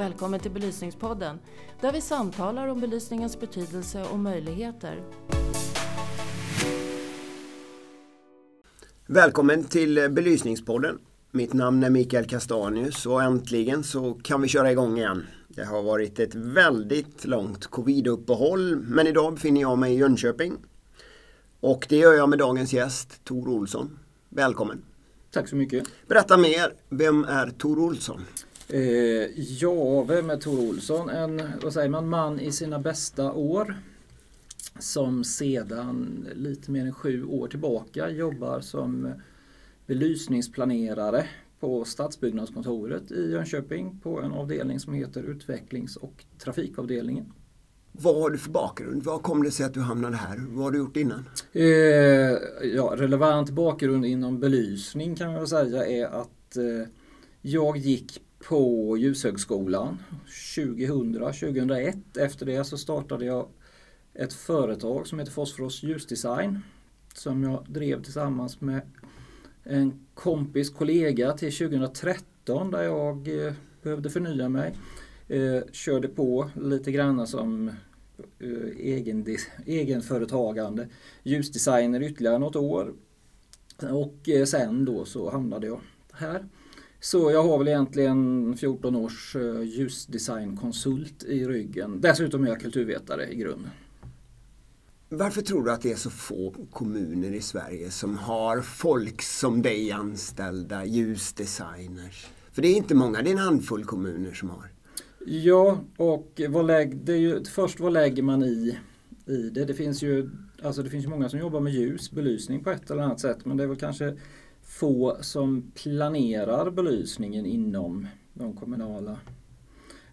Välkommen till Belysningspodden där vi samtalar om belysningens betydelse och möjligheter. Välkommen till Belysningspodden. Mitt namn är Mikael Castanius och äntligen så kan vi köra igång igen. Det har varit ett väldigt långt covid-uppehåll men idag befinner jag mig i Jönköping. Och det gör jag med dagens gäst Tor Olsson. Välkommen! Tack så mycket! Berätta mer, vem är Tor Olsson? Eh, ja, vem är Tor Olsson? En vad säger man, man i sina bästa år som sedan lite mer än sju år tillbaka jobbar som belysningsplanerare på Stadsbyggnadskontoret i Jönköping på en avdelning som heter Utvecklings och trafikavdelningen. Vad har du för bakgrund? Vad kom det sig att du hamnade här? Vad har du gjort innan? Eh, ja, relevant bakgrund inom belysning kan man säga är att eh, jag gick på Ljushögskolan 2000-2001. Efter det så startade jag ett företag som heter Fosforos Ljusdesign som jag drev tillsammans med en kompis kollega till 2013 där jag eh, behövde förnya mig. Eh, körde på lite grann som eh, egen, egenföretagande ljusdesigner ytterligare något år. Och eh, sen då så hamnade jag här. Så jag har väl egentligen 14 års eh, ljusdesignkonsult i ryggen. Dessutom är jag kulturvetare i grunden. Varför tror du att det är så få kommuner i Sverige som har folk som dig anställda, ljusdesigners? För det är inte många, det är en handfull kommuner som har. Ja, och vad lägg, det är ju, först vad lägger man i, i det? Det finns ju alltså det finns många som jobbar med ljus, belysning på ett eller annat sätt men det är väl kanske få som planerar belysningen inom de kommunala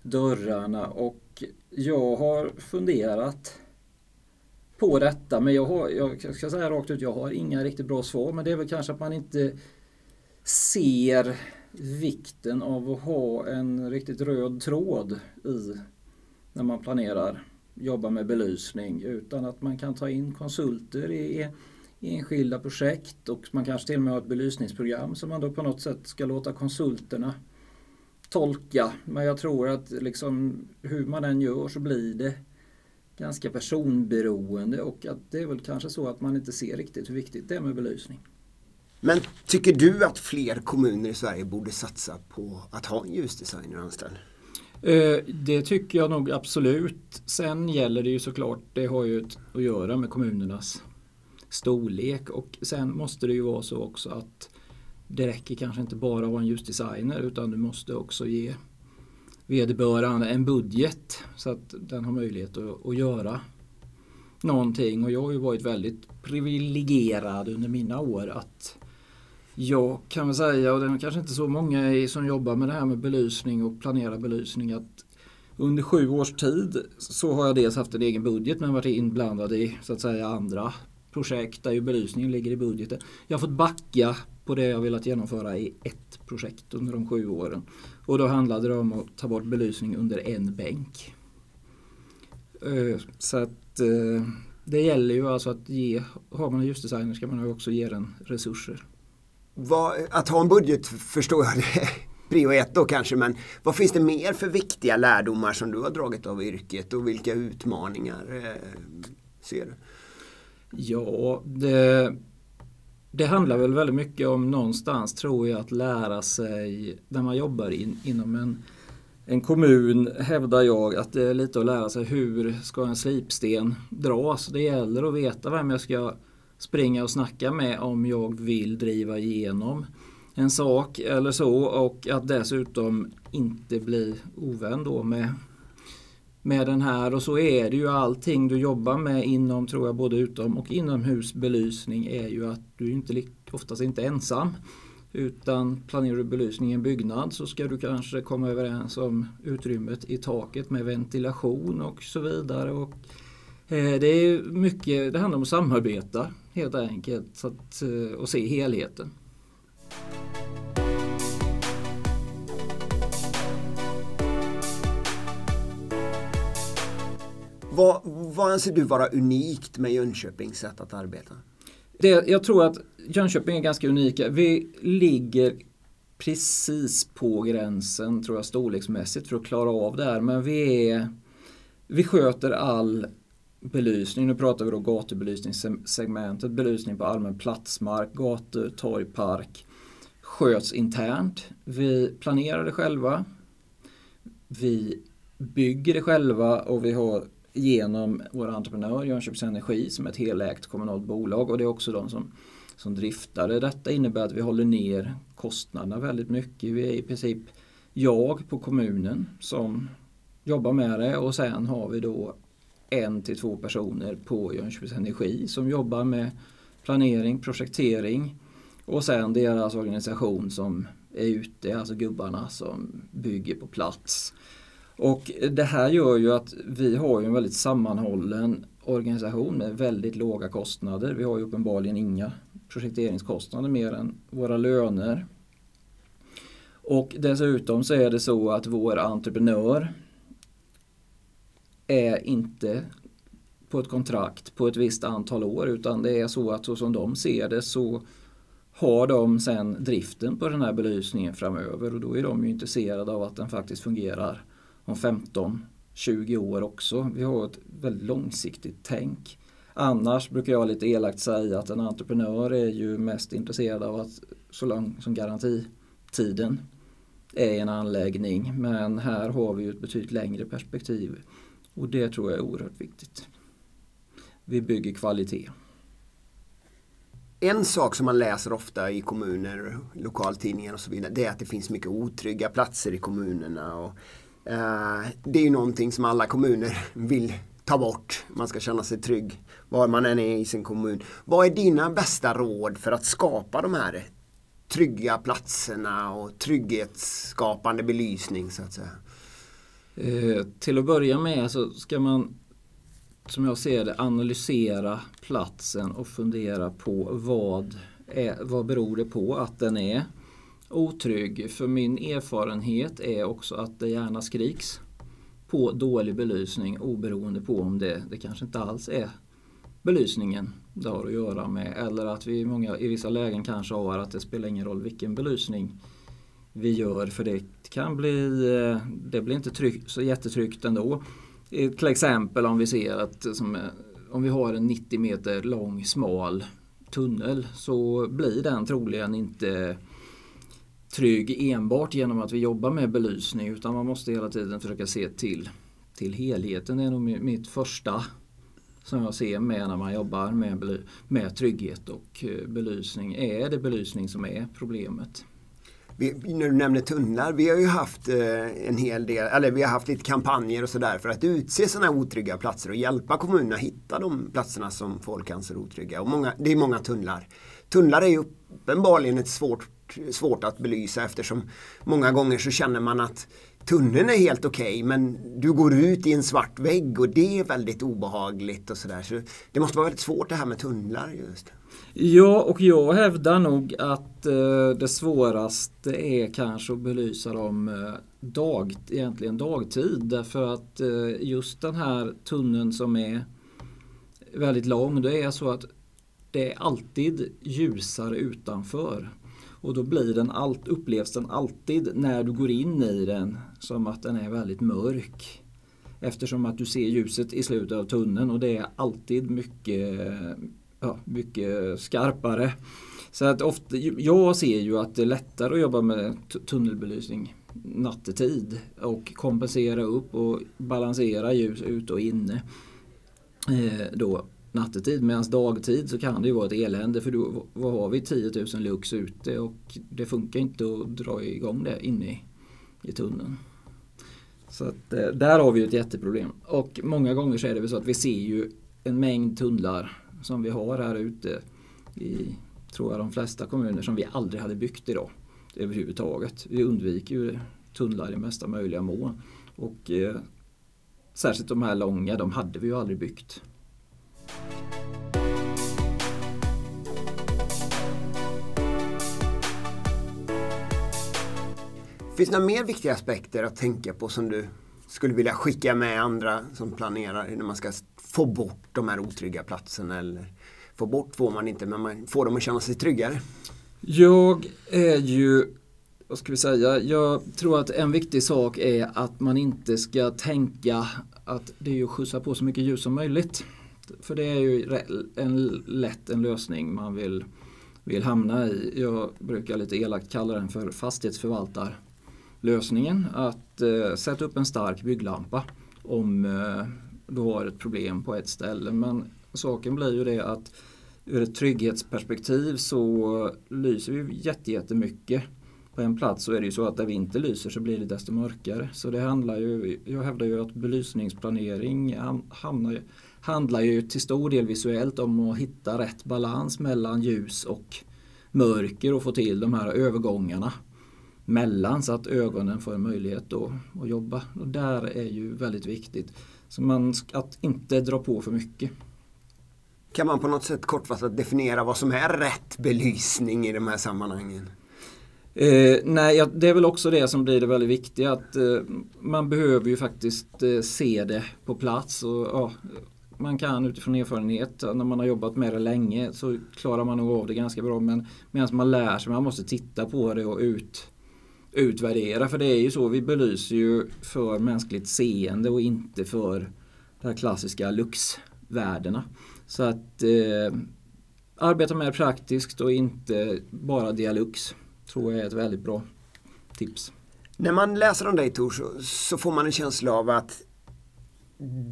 dörrarna. Och jag har funderat på detta men jag, har, jag ska säga rakt ut, jag har inga riktigt bra svar. Men det är väl kanske att man inte ser vikten av att ha en riktigt röd tråd i när man planerar jobba med belysning utan att man kan ta in konsulter i enskilda projekt och man kanske till och med har ett belysningsprogram som man då på något sätt ska låta konsulterna tolka. Men jag tror att liksom hur man än gör så blir det ganska personberoende och att det är väl kanske så att man inte ser riktigt hur viktigt det är med belysning. Men tycker du att fler kommuner i Sverige borde satsa på att ha en ljusdesigner anställd? Eh, det tycker jag nog absolut. Sen gäller det ju såklart, det har ju att göra med kommunernas storlek. Och sen måste det ju vara så också att det räcker kanske inte bara att vara en ljusdesigner utan du måste också ge vederbörande en budget så att den har möjlighet att, att göra någonting. Och jag har ju varit väldigt privilegierad under mina år att jag kan väl säga, och det är kanske inte så många som jobbar med det här med belysning och planerar belysning att under sju års tid så har jag dels haft en egen budget men varit inblandad i så att säga andra projekt där ju belysningen ligger i budgeten. Jag har fått backa på det jag velat genomföra i ett projekt under de sju åren. Och då handlade det om att ta bort belysning under en bänk. Eh, så att eh, det gäller ju alltså att ge, har man en ljusdesigner ska man också ge den resurser. Vad, att ha en budget förstår jag det prio ett då kanske men vad finns det mer för viktiga lärdomar som du har dragit av yrket och vilka utmaningar eh, ser du? Ja, det, det handlar väl väldigt mycket om någonstans tror jag att lära sig när man jobbar in, inom en, en kommun hävdar jag att det är lite att lära sig hur ska en slipsten dras. Det gäller att veta vem jag ska springa och snacka med om jag vill driva igenom en sak eller så och att dessutom inte bli ovän då med med den här och så är det ju allting du jobbar med inom, tror jag, både utom och inomhusbelysning är ju att du inte oftast inte ensam. Utan planerar du belysning i en byggnad så ska du kanske komma överens om utrymmet i taket med ventilation och så vidare. Och, eh, det är mycket, det handlar om att samarbeta helt enkelt så att, eh, och se helheten. Vad, vad anser du vara unikt med Jönköpings sätt att arbeta? Det, jag tror att Jönköping är ganska unika. Vi ligger precis på gränsen tror jag storleksmässigt för att klara av det här. Men vi, är, vi sköter all belysning. Nu pratar vi då gatubelysningssegmentet. Belysning på allmän platsmark, gator, torg, park. Sköts internt. Vi planerar det själva. Vi bygger det själva och vi har genom vår entreprenör Jönköpings Energi som är ett helägt kommunalt bolag och det är också de som, som driftar det. Detta innebär att vi håller ner kostnaderna väldigt mycket. Vi är i princip jag på kommunen som jobbar med det och sen har vi då en till två personer på Jönköpings Energi som jobbar med planering, projektering och sen deras organisation som är ute, alltså gubbarna som bygger på plats. Och det här gör ju att vi har en väldigt sammanhållen organisation med väldigt låga kostnader. Vi har ju uppenbarligen inga projekteringskostnader mer än våra löner. Och dessutom så är det så att vår entreprenör är inte på ett kontrakt på ett visst antal år utan det är så att så som de ser det så har de sen driften på den här belysningen framöver och då är de ju intresserade av att den faktiskt fungerar om 15-20 år också. Vi har ett väldigt långsiktigt tänk. Annars brukar jag lite elakt säga att en entreprenör är ju mest intresserad av att så lång som garantitiden är en anläggning. Men här har vi ju ett betydligt längre perspektiv och det tror jag är oerhört viktigt. Vi bygger kvalitet. En sak som man läser ofta i kommuner, lokaltidningar och så vidare, det är att det finns mycket otrygga platser i kommunerna. Och, Eh, det är ju någonting som alla kommuner vill ta bort. Man ska känna sig trygg var man än är i sin kommun. Vad är dina bästa råd för att skapa de här trygga platserna och trygghetsskapande belysning så att säga? Eh, till att börja med så ska man som jag ser det analysera platsen och fundera på vad, är, vad beror det på att den är otrygg. För min erfarenhet är också att det gärna skriks på dålig belysning oberoende på om det, det kanske inte alls är belysningen det har att göra med. Eller att vi många, i vissa lägen kanske har att det spelar ingen roll vilken belysning vi gör för det kan bli, eh, det blir inte tryck, så jättetryggt ändå. Till exempel om vi ser att som, eh, om vi har en 90 meter lång smal tunnel så blir den troligen inte trygg enbart genom att vi jobbar med belysning utan man måste hela tiden försöka se till, till helheten. Det är nog mitt första som jag ser med när man jobbar med, med trygghet och eh, belysning. Är det belysning som är problemet? Vi, när du nämner tunnlar, vi har ju haft eh, en hel del, eller vi har haft lite kampanjer och sådär för att utse sådana otrygga platser och hjälpa kommunerna att hitta de platserna som folk anser otrygga. Och många, det är många tunnlar. Tunnlar är ju uppenbarligen ett svårt, svårt att belysa eftersom många gånger så känner man att tunneln är helt okej okay, men du går ut i en svart vägg och det är väldigt obehagligt och sådär. Så det måste vara väldigt svårt det här med tunnlar just. Ja, och jag hävdar nog att eh, det svåraste är kanske att belysa dem eh, dag, egentligen dagtid. Därför att eh, just den här tunneln som är väldigt lång, det är så att det är alltid ljusare utanför. Och då blir den allt, upplevs den alltid när du går in i den som att den är väldigt mörk. Eftersom att du ser ljuset i slutet av tunneln och det är alltid mycket ja, mycket skarpare. Så att ofta, jag ser ju att det är lättare att jobba med tunnelbelysning nattetid och kompensera upp och balansera ljus ut och inne. Eh, då nattetid medan dagtid så kan det ju vara ett elände för då vad har vi 10 000 lux ute och det funkar inte att dra igång det inne i, i tunneln. Så att, eh, där har vi ett jätteproblem och många gånger så är det väl så att vi ser ju en mängd tunnlar som vi har här ute i, tror jag, de flesta kommuner som vi aldrig hade byggt idag överhuvudtaget. Vi undviker ju tunnlar i mesta möjliga mån. Och eh, särskilt de här långa, de hade vi ju aldrig byggt. Finns det några mer viktiga aspekter att tänka på som du skulle vilja skicka med andra som planerar när man ska få bort de här otrygga platserna eller få bort får man inte men man får dem att känna sig tryggare? Jag är ju vad ska vi säga, jag tror att en viktig sak är att man inte ska tänka att det är att skjutsa på så mycket ljus som möjligt. För det är ju en, lätt en lösning man vill, vill hamna i. Jag brukar lite elakt kalla den för lösningen Att eh, sätta upp en stark bygglampa om eh, du har ett problem på ett ställe. Men saken blir ju det att ur ett trygghetsperspektiv så lyser vi jättemycket på en plats så är det ju så att där vi inte lyser så blir det desto mörkare. Så det handlar ju, jag hävdar ju att belysningsplanering hamnar, handlar ju till stor del visuellt om att hitta rätt balans mellan ljus och mörker och få till de här övergångarna mellan så att ögonen får en möjlighet att, att jobba. Och där är ju väldigt viktigt. Så man, att inte dra på för mycket. Kan man på något sätt kortfattat definiera vad som är rätt belysning i de här sammanhangen? Eh, nej, det är väl också det som blir det väldigt viktiga att eh, man behöver ju faktiskt eh, se det på plats. Och, ja, man kan utifrån erfarenhet, när man har jobbat med det länge så klarar man nog av det ganska bra. Men medan man lär sig, man måste titta på det och ut, utvärdera. För det är ju så, vi belyser ju för mänskligt seende och inte för de här klassiska luxvärdena. Så att eh, arbeta mer praktiskt och inte bara dialux tror jag är ett väldigt bra tips. När man läser om dig Tor så, så får man en känsla av att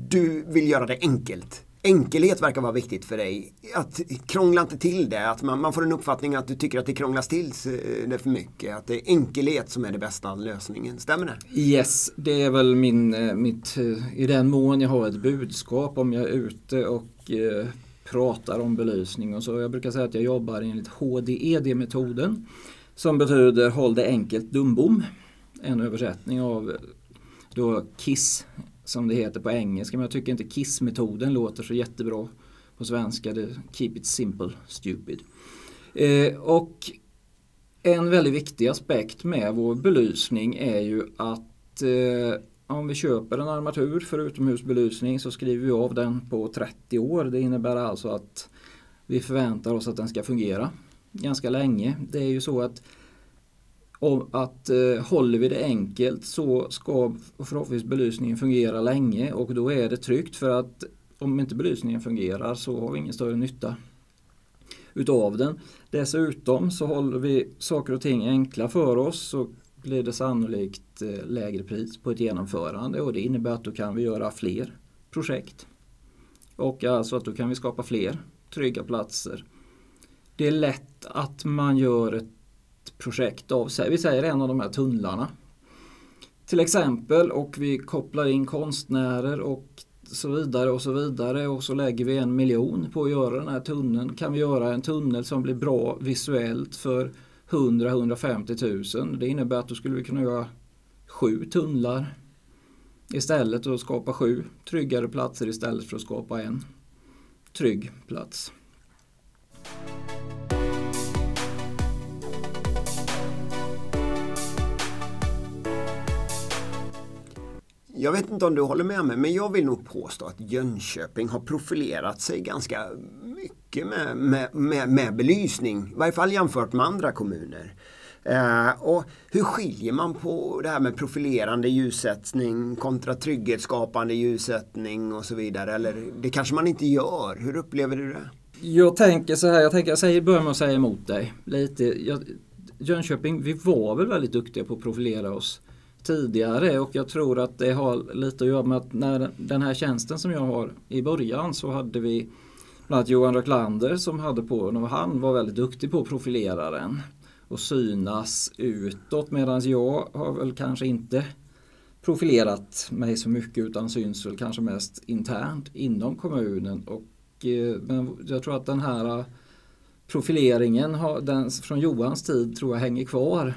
du vill göra det enkelt. Enkelhet verkar vara viktigt för dig. Att krångla inte till det. Att man, man får en uppfattning att du tycker att det krånglas till eh, det för mycket. Att det är enkelhet som är den bästa lösningen. Stämmer det? Yes, det är väl min, eh, mitt, eh, i den mån jag har ett budskap om jag är ute och eh, pratar om belysning och så. Jag brukar säga att jag jobbar enligt HDED-metoden. Som betyder Håll det enkelt dumbom. En översättning av då KISS som det heter på engelska. Men jag tycker inte KISS-metoden låter så jättebra på svenska. Det Keep it simple, stupid. Eh, och en väldigt viktig aspekt med vår belysning är ju att eh, om vi köper en armatur för utomhusbelysning så skriver vi av den på 30 år. Det innebär alltså att vi förväntar oss att den ska fungera ganska länge. Det är ju så att om att eh, håller vi det enkelt så ska förhoppningsvis belysningen fungera länge och då är det tryggt för att om inte belysningen fungerar så har vi ingen större nytta utav den. Dessutom så håller vi saker och ting enkla för oss så blir det sannolikt eh, lägre pris på ett genomförande och det innebär att då kan vi göra fler projekt. Och alltså att då kan vi skapa fler trygga platser det är lätt att man gör ett projekt av sig. Vi säger en av de här tunnlarna. Till exempel och vi kopplar in konstnärer och så vidare och så vidare och så lägger vi en miljon på att göra den här tunneln. Kan vi göra en tunnel som blir bra visuellt för 100-150 000. Det innebär att då skulle vi kunna göra sju tunnlar istället och skapa sju tryggare platser istället för att skapa en trygg plats. Jag vet inte om du håller med mig, men jag vill nog påstå att Jönköping har profilerat sig ganska mycket med, med, med, med belysning. I varje fall jämfört med andra kommuner. Uh, och hur skiljer man på det här med profilerande ljussättning kontra trygghetsskapande ljussättning och så vidare? Eller det kanske man inte gör. Hur upplever du det? Jag tänker så här, jag tänker, jag säger, börjar med att säga emot dig. Lite. Jag, Jönköping, vi var väl väldigt duktiga på att profilera oss tidigare. Och jag tror att det har lite att göra med att när den här tjänsten som jag har i början så hade vi bland annat Johan Röklander som hade på den. Och han var väldigt duktig på att profilera den och synas utåt. Medan jag har väl kanske inte profilerat mig så mycket utan syns väl kanske mest internt inom kommunen. Och eh, men jag tror att den här eh, profileringen har, den, från Johans tid tror jag hänger kvar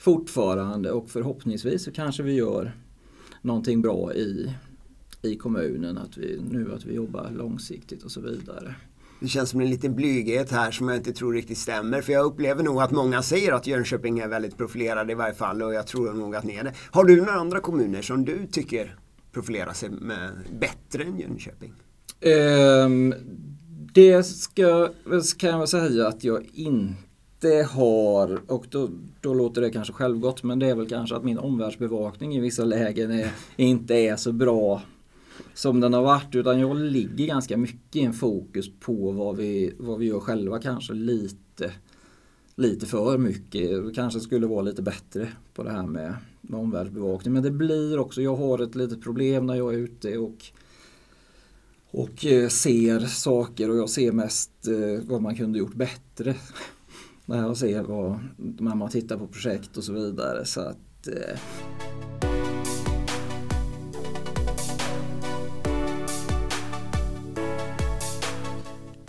fortfarande och förhoppningsvis så kanske vi gör någonting bra i, i kommunen. Att vi, nu att vi jobbar långsiktigt och så vidare. Det känns som en liten blyghet här som jag inte tror riktigt stämmer. För jag upplever nog att många säger att Jönköping är väldigt profilerade i varje fall och jag tror nog att ni är det. Har du några andra kommuner som du tycker profilerar sig med bättre än Jönköping? Um, det ska, kan jag säga att jag inte det har, och då, då låter det kanske självgott, men det är väl kanske att min omvärldsbevakning i vissa lägen är, inte är så bra som den har varit utan jag ligger ganska mycket i en fokus på vad vi, vad vi gör själva kanske lite lite för mycket. Kanske skulle vara lite bättre på det här med, med omvärldsbevakning. Men det blir också, jag har ett litet problem när jag är ute och och eh, ser saker och jag ser mest eh, vad man kunde gjort bättre när jag ser vad, när man tittar på projekt och så vidare. Så att, eh,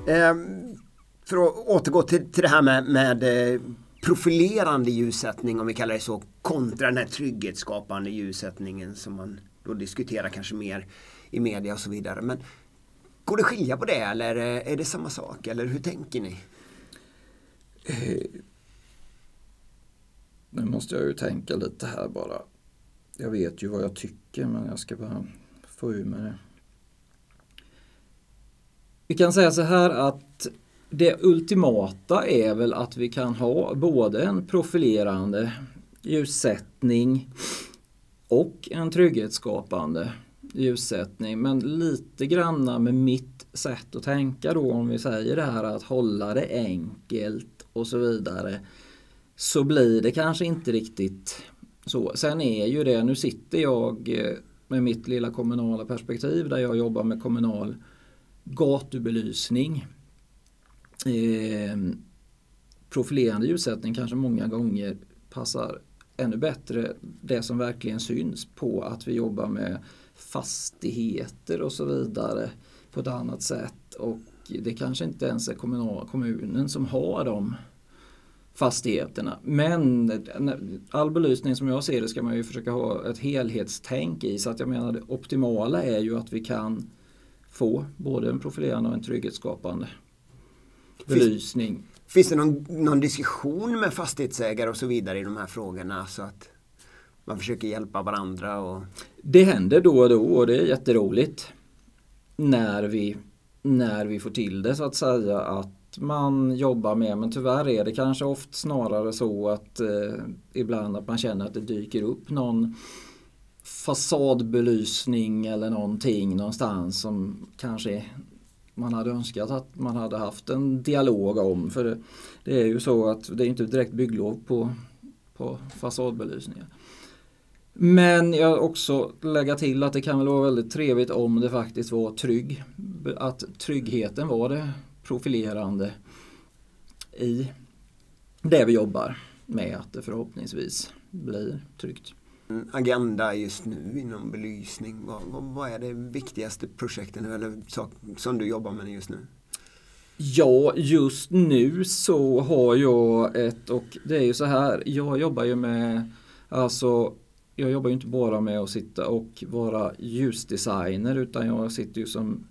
Eh, för att återgå till, till det här med, med eh, profilerande ljussättning om vi kallar det så kontra den här trygghetsskapande ljussättningen som man då diskuterar kanske mer i media och så vidare. Men Går det att skilja på det eller eh, är det samma sak eller hur tänker ni? Eh, nu måste jag ju tänka lite här bara. Jag vet ju vad jag tycker men jag ska bara få ur mig det. Vi kan säga så här att det ultimata är väl att vi kan ha både en profilerande ljussättning och en trygghetsskapande ljussättning. Men lite granna med mitt sätt att tänka då om vi säger det här att hålla det enkelt och så vidare. Så blir det kanske inte riktigt så. Sen är ju det, nu sitter jag eh, med mitt lilla kommunala perspektiv där jag jobbar med kommunal gatubelysning. Eh, profilerande ljussättning kanske många gånger passar ännu bättre det som verkligen syns på att vi jobbar med fastigheter och så vidare på ett annat sätt. Och det kanske inte ens är kommunen som har de fastigheterna. Men all belysning som jag ser det ska man ju försöka ha ett helhetstänk i. Så att jag menar det optimala är ju att vi kan få både en profilerande och en trygghetsskapande belysning. Finns, finns det någon, någon diskussion med fastighetsägare och så vidare i de här frågorna? Så att man försöker hjälpa varandra? Och... Det händer då och då och det är jätteroligt. När vi, när vi får till det så att säga att man jobbar med men tyvärr är det kanske ofta snarare så att eh, ibland att man känner att det dyker upp någon fasadbelysning eller någonting någonstans som kanske man hade önskat att man hade haft en dialog om. För det, det är ju så att det är inte direkt bygglov på, på fasadbelysningar. Men jag också lägga till att det kan väl vara väldigt trevligt om det faktiskt var trygg. Att tryggheten var det profilerande i det vi jobbar med. Att det förhoppningsvis blir tryggt. Agenda just nu inom belysning. Vad, vad, vad är det viktigaste projekten eller sak, som du jobbar med just nu? Ja, just nu så har jag ett och det är ju så här. Jag jobbar ju med alltså jag jobbar ju inte bara med att sitta och vara ljusdesigner utan jag sitter ju som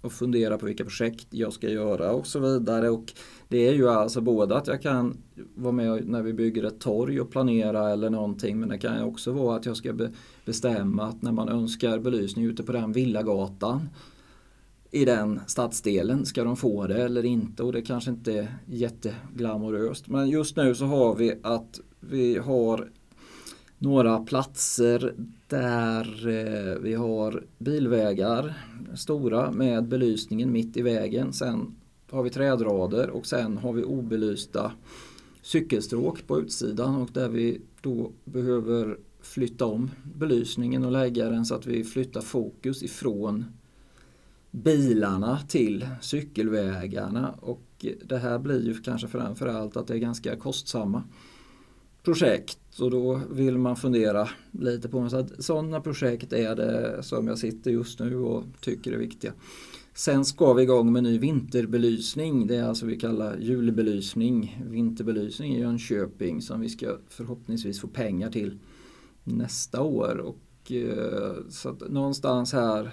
och funderar på vilka projekt jag ska göra och så vidare. Och det är ju alltså både att jag kan vara med när vi bygger ett torg och planera eller någonting men det kan också vara att jag ska bestämma att när man önskar belysning ute på den villagatan i den stadsdelen, ska de få det eller inte? Och det kanske inte är jätteglamoröst. Men just nu så har vi att vi har några platser där eh, vi har bilvägar stora med belysningen mitt i vägen. Sen har vi trädrader och sen har vi obelysta cykelstråk på utsidan och där vi då behöver flytta om belysningen och lägga den så att vi flyttar fokus ifrån bilarna till cykelvägarna och det här blir ju kanske framförallt att det är ganska kostsamma projekt och då vill man fundera lite på så att sådana projekt är det som jag sitter just nu och tycker är viktiga. Sen ska vi igång med ny vinterbelysning. Det är alltså vi kallar julbelysning, vinterbelysning i Jönköping som vi ska förhoppningsvis få pengar till nästa år. Och, eh, så att någonstans här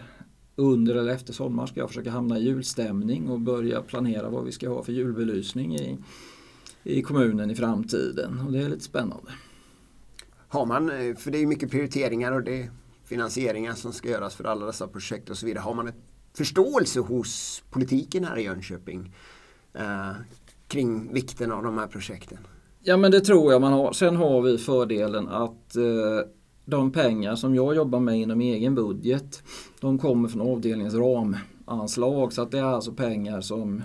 under eller efter sommar ska jag försöka hamna i julstämning och börja planera vad vi ska ha för julbelysning i i kommunen i framtiden och det är lite spännande. Har man, eh, för det är mycket prioriteringar och det är finansieringar som ska göras för alla dessa projekt och så vidare. Har man ett förståelse hos politiken här i Jönköping? Eh, kring vikten av de här projekten? Ja men det tror jag man har. Sen har vi fördelen att eh, de pengar som jag jobbar med inom egen budget de kommer från avdelningens ramanslag så att det är alltså pengar som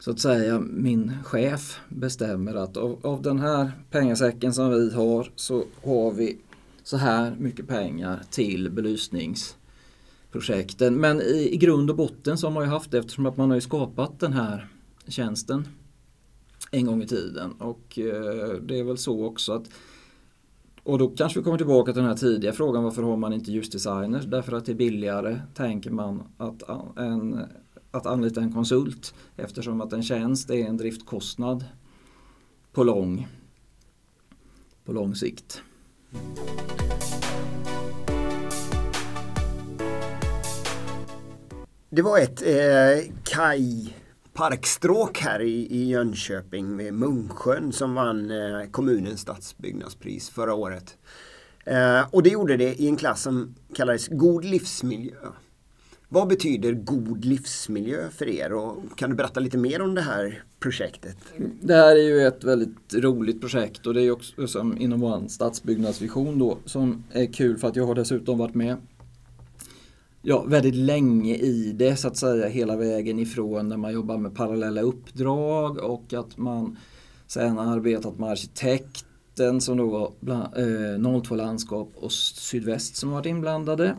så att säga min chef bestämmer att av, av den här pengasäcken som vi har så har vi så här mycket pengar till belysningsprojekten. Men i, i grund och botten så har man ju haft det eftersom att man har skapat den här tjänsten en gång i tiden och eh, det är väl så också att och då kanske vi kommer tillbaka till den här tidiga frågan varför har man inte ljusdesigners? Därför att det är billigare tänker man att, en, att anlita en konsult eftersom att en tjänst är en driftkostnad på lång, på lång sikt. Det var ett eh, kaj parkstråk här i, i Jönköping med Munksjön som vann eh, kommunens stadsbyggnadspris förra året. Eh, och det gjorde det i en klass som kallades God livsmiljö. Vad betyder god livsmiljö för er och kan du berätta lite mer om det här projektet? Det här är ju ett väldigt roligt projekt och det är också som inom vår stadsbyggnadsvision då som är kul för att jag har dessutom varit med ja, väldigt länge i det så att säga hela vägen ifrån när man jobbar med parallella uppdrag och att man sen arbetat med arkitekten som då var bland, eh, 02 landskap och sydväst som varit inblandade.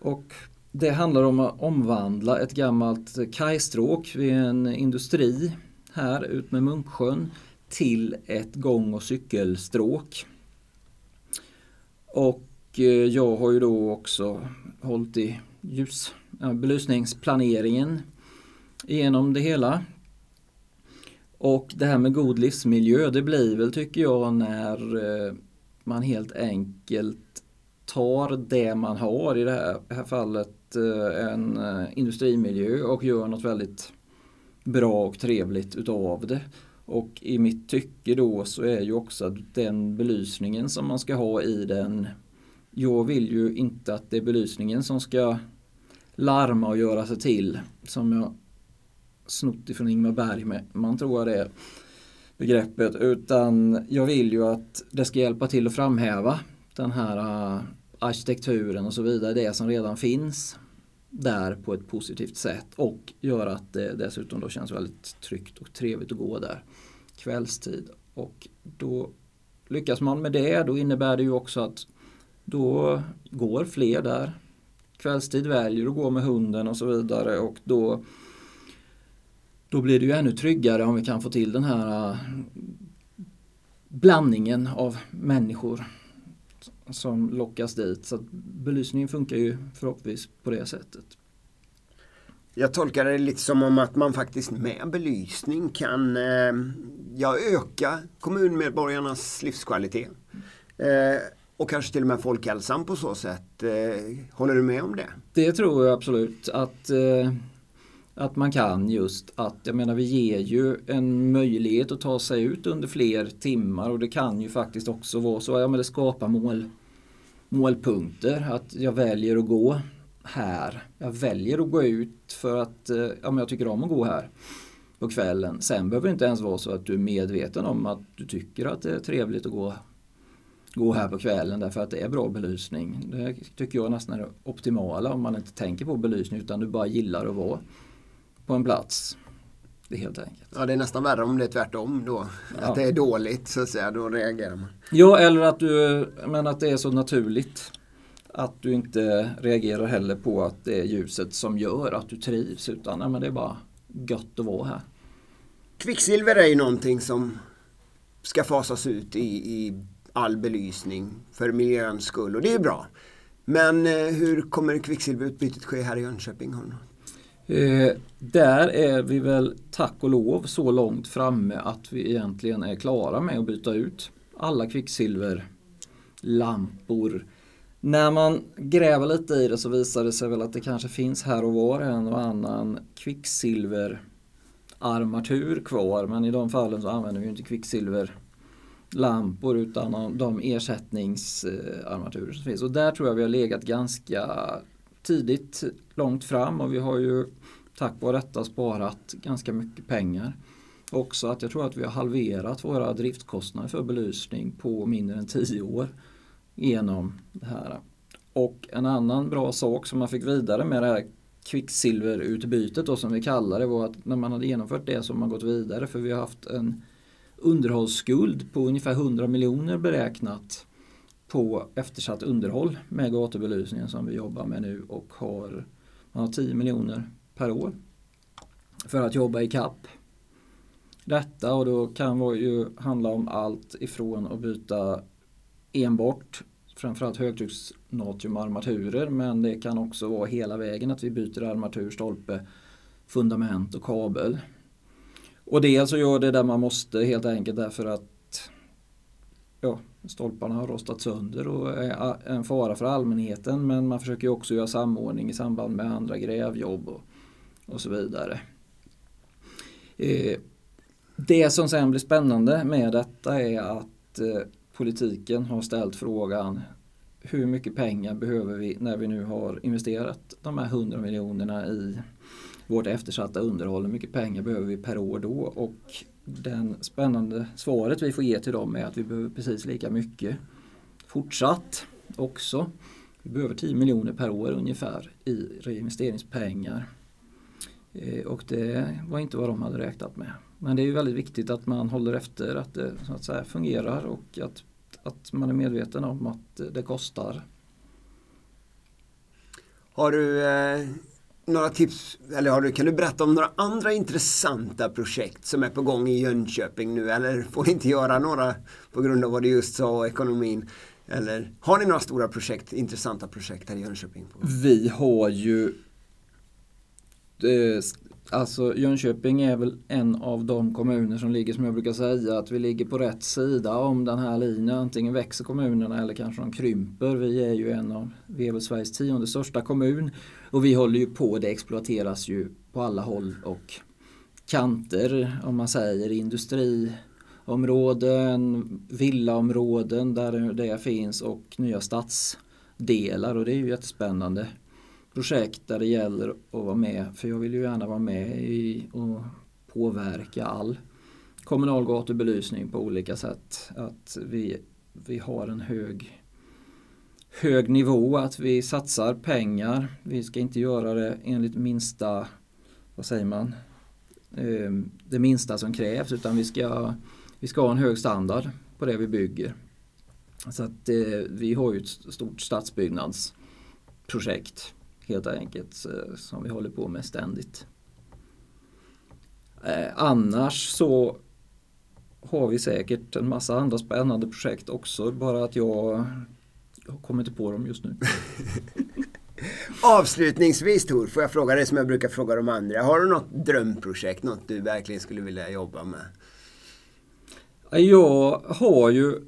Och det handlar om att omvandla ett gammalt kajstråk vid en industri här ut med Munksjön till ett gång och cykelstråk. Och eh, jag har ju då också hållit i ljus, belysningsplaneringen genom det hela. Och det här med god livsmiljö det blir väl tycker jag när eh, man helt enkelt tar det man har i det här, här fallet Eh, en eh, industrimiljö och gör något väldigt bra och trevligt utav det. Och i mitt tycke då så är ju också den belysningen som man ska ha i den jag vill ju inte att det är belysningen som ska larma och göra sig till som jag snott ifrån Ingmar Bergman tror jag det är begreppet utan jag vill ju att det ska hjälpa till att framhäva den här eh, arkitekturen och så vidare, det som redan finns där på ett positivt sätt och gör att det dessutom då känns väldigt tryggt och trevligt att gå där kvällstid och då lyckas man med det då innebär det ju också att då går fler där. Kvällstid väljer att gå med hunden och så vidare och då då blir det ju ännu tryggare om vi kan få till den här äh, blandningen av människor som lockas dit. Så belysningen funkar ju förhoppningsvis på det sättet. Jag tolkar det lite som om att man faktiskt med belysning kan eh, ja, öka kommunmedborgarnas livskvalitet. Eh, och kanske till och med folkhälsan på så sätt. Eh, håller du med om det? Det tror jag absolut att, eh, att man kan just att jag menar vi ger ju en möjlighet att ta sig ut under fler timmar och det kan ju faktiskt också vara så att ja, det skapar mål, målpunkter. Att jag väljer att gå här. Jag väljer att gå ut för att eh, ja, men jag tycker om att gå här på kvällen. Sen behöver det inte ens vara så att du är medveten om att du tycker att det är trevligt att gå gå här på kvällen därför att det är bra belysning. Det tycker jag nästan är det optimala om man inte tänker på belysning utan du bara gillar att vara på en plats. Det helt enkelt. Ja, det är nästan värre om det är tvärtom då. Ja. Att det är dåligt så att säga, då reagerar man. Ja, eller att, du, men att det är så naturligt. Att du inte reagerar heller på att det är ljuset som gör att du trivs utan ja, men det är bara gött att vara här. Kvicksilver är ju någonting som ska fasas ut i, i all belysning för miljöns skull och det är bra. Men eh, hur kommer kvicksilverutbytet ske här i Jönköping? Eh, där är vi väl tack och lov så långt framme att vi egentligen är klara med att byta ut alla kvicksilverlampor. När man gräver lite i det så visar det sig väl att det kanske finns här och var en och annan kvicksilverarmatur kvar men i de fallen så använder vi inte kvicksilverlampor utan de ersättningsarmaturer som finns. Och där tror jag vi har legat ganska tidigt långt fram och vi har ju tack vare detta sparat ganska mycket pengar också att jag tror att vi har halverat våra driftkostnader för belysning på mindre än 10 år genom det här. Och en annan bra sak som man fick vidare med det här kvicksilverutbytet då som vi kallar det var att när man hade genomfört det så har man gått vidare för vi har haft en underhållsskuld på ungefär 100 miljoner beräknat på eftersatt underhåll med gatubelysningen som vi jobbar med nu och har, man har 10 miljoner per år för att jobba i kapp detta och då kan det ju handla om allt ifrån att byta enbart framförallt högtrycksnatriumarmaturer men det kan också vara hela vägen att vi byter armatur, stolpe, fundament och kabel. Och det så gör det där man måste helt enkelt därför att ja, stolparna har rostat sönder och är en fara för allmänheten men man försöker också göra samordning i samband med andra grävjobb och, och så vidare. Eh, det som sen blir spännande med detta är att eh, politiken har ställt frågan hur mycket pengar behöver vi när vi nu har investerat de här 100 miljonerna i vårt eftersatta underhåll. Hur mycket pengar behöver vi per år då? Och den spännande svaret vi får ge till dem är att vi behöver precis lika mycket fortsatt också. Vi behöver 10 miljoner per år ungefär i reinvesteringspengar. Eh, och det var inte vad de hade räknat med. Men det är ju väldigt viktigt att man håller efter att det så att säga, fungerar och att, att man är medveten om att det kostar. Har du eh, några tips, eller har du, kan du berätta om några andra intressanta projekt som är på gång i Jönköping nu eller får ni inte göra några på grund av vad du just sa och ekonomin? Eller har ni några stora projekt, intressanta projekt här i Jönköping? Vi har ju eh, Alltså Jönköping är väl en av de kommuner som ligger som jag brukar säga att vi ligger på rätt sida om den här linjen. Antingen växer kommunerna eller kanske de krymper. Vi är ju en av, vi är väl Sveriges tionde största kommun och vi håller ju på, det exploateras ju på alla håll och kanter om man säger industriområden, villaområden där det finns och nya stadsdelar och det är ju jättespännande projekt där det gäller att vara med. För jag vill ju gärna vara med i och påverka all kommunal gatubelysning på olika sätt. Att vi, vi har en hög, hög nivå, att vi satsar pengar. Vi ska inte göra det enligt minsta, vad säger man, ehm, det minsta som krävs utan vi ska, vi ska ha en hög standard på det vi bygger. Så att eh, vi har ju ett stort stadsbyggnadsprojekt helt enkelt eh, som vi håller på med ständigt. Eh, annars så har vi säkert en massa andra spännande projekt också bara att jag kommer inte på dem just nu. Avslutningsvis Tor, får jag fråga dig som jag brukar fråga de andra. Har du något drömprojekt, något du verkligen skulle vilja jobba med? Jag har ju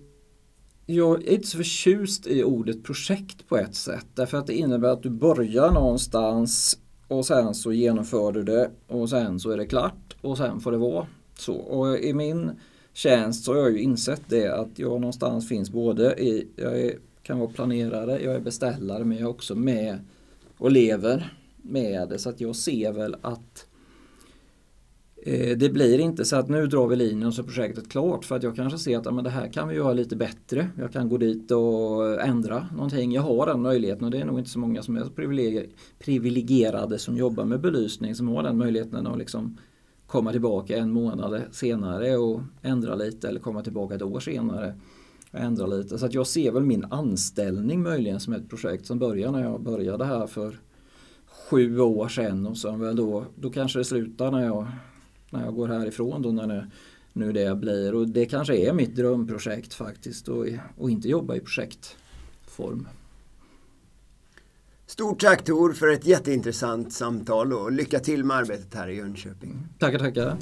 jag är inte så förtjust i ordet projekt på ett sätt. Därför att det innebär att du börjar någonstans och sen så genomför du det och sen så är det klart och sen får det vara så. Och i min tjänst så har jag ju insett det att jag någonstans finns både i, jag är, kan vara planerare, jag är beställare men jag är också med och lever med det. Så att jag ser väl att Eh, Eh, det blir inte så att nu drar vi linjen och så är projektet klart för att jag kanske ser att ja, men det här kan vi göra lite bättre. Jag kan gå dit och ändra någonting. Jag har den möjligheten och det är nog inte så många som är så privilegierade som jobbar med belysning som har den möjligheten att liksom komma tillbaka en månad senare och ändra lite eller komma tillbaka ett år senare och ändra lite. Så att jag ser väl min anställning möjligen som ett projekt som börjar när jag började här för sju år sedan och sen väl då, då kanske det slutar när jag när jag går härifrån då när det, nu det blir. Och det kanske är mitt drömprojekt faktiskt och, och inte jobba i projektform. Stort tack Tor för ett jätteintressant samtal och lycka till med arbetet här i Jönköping. Tackar, tackar.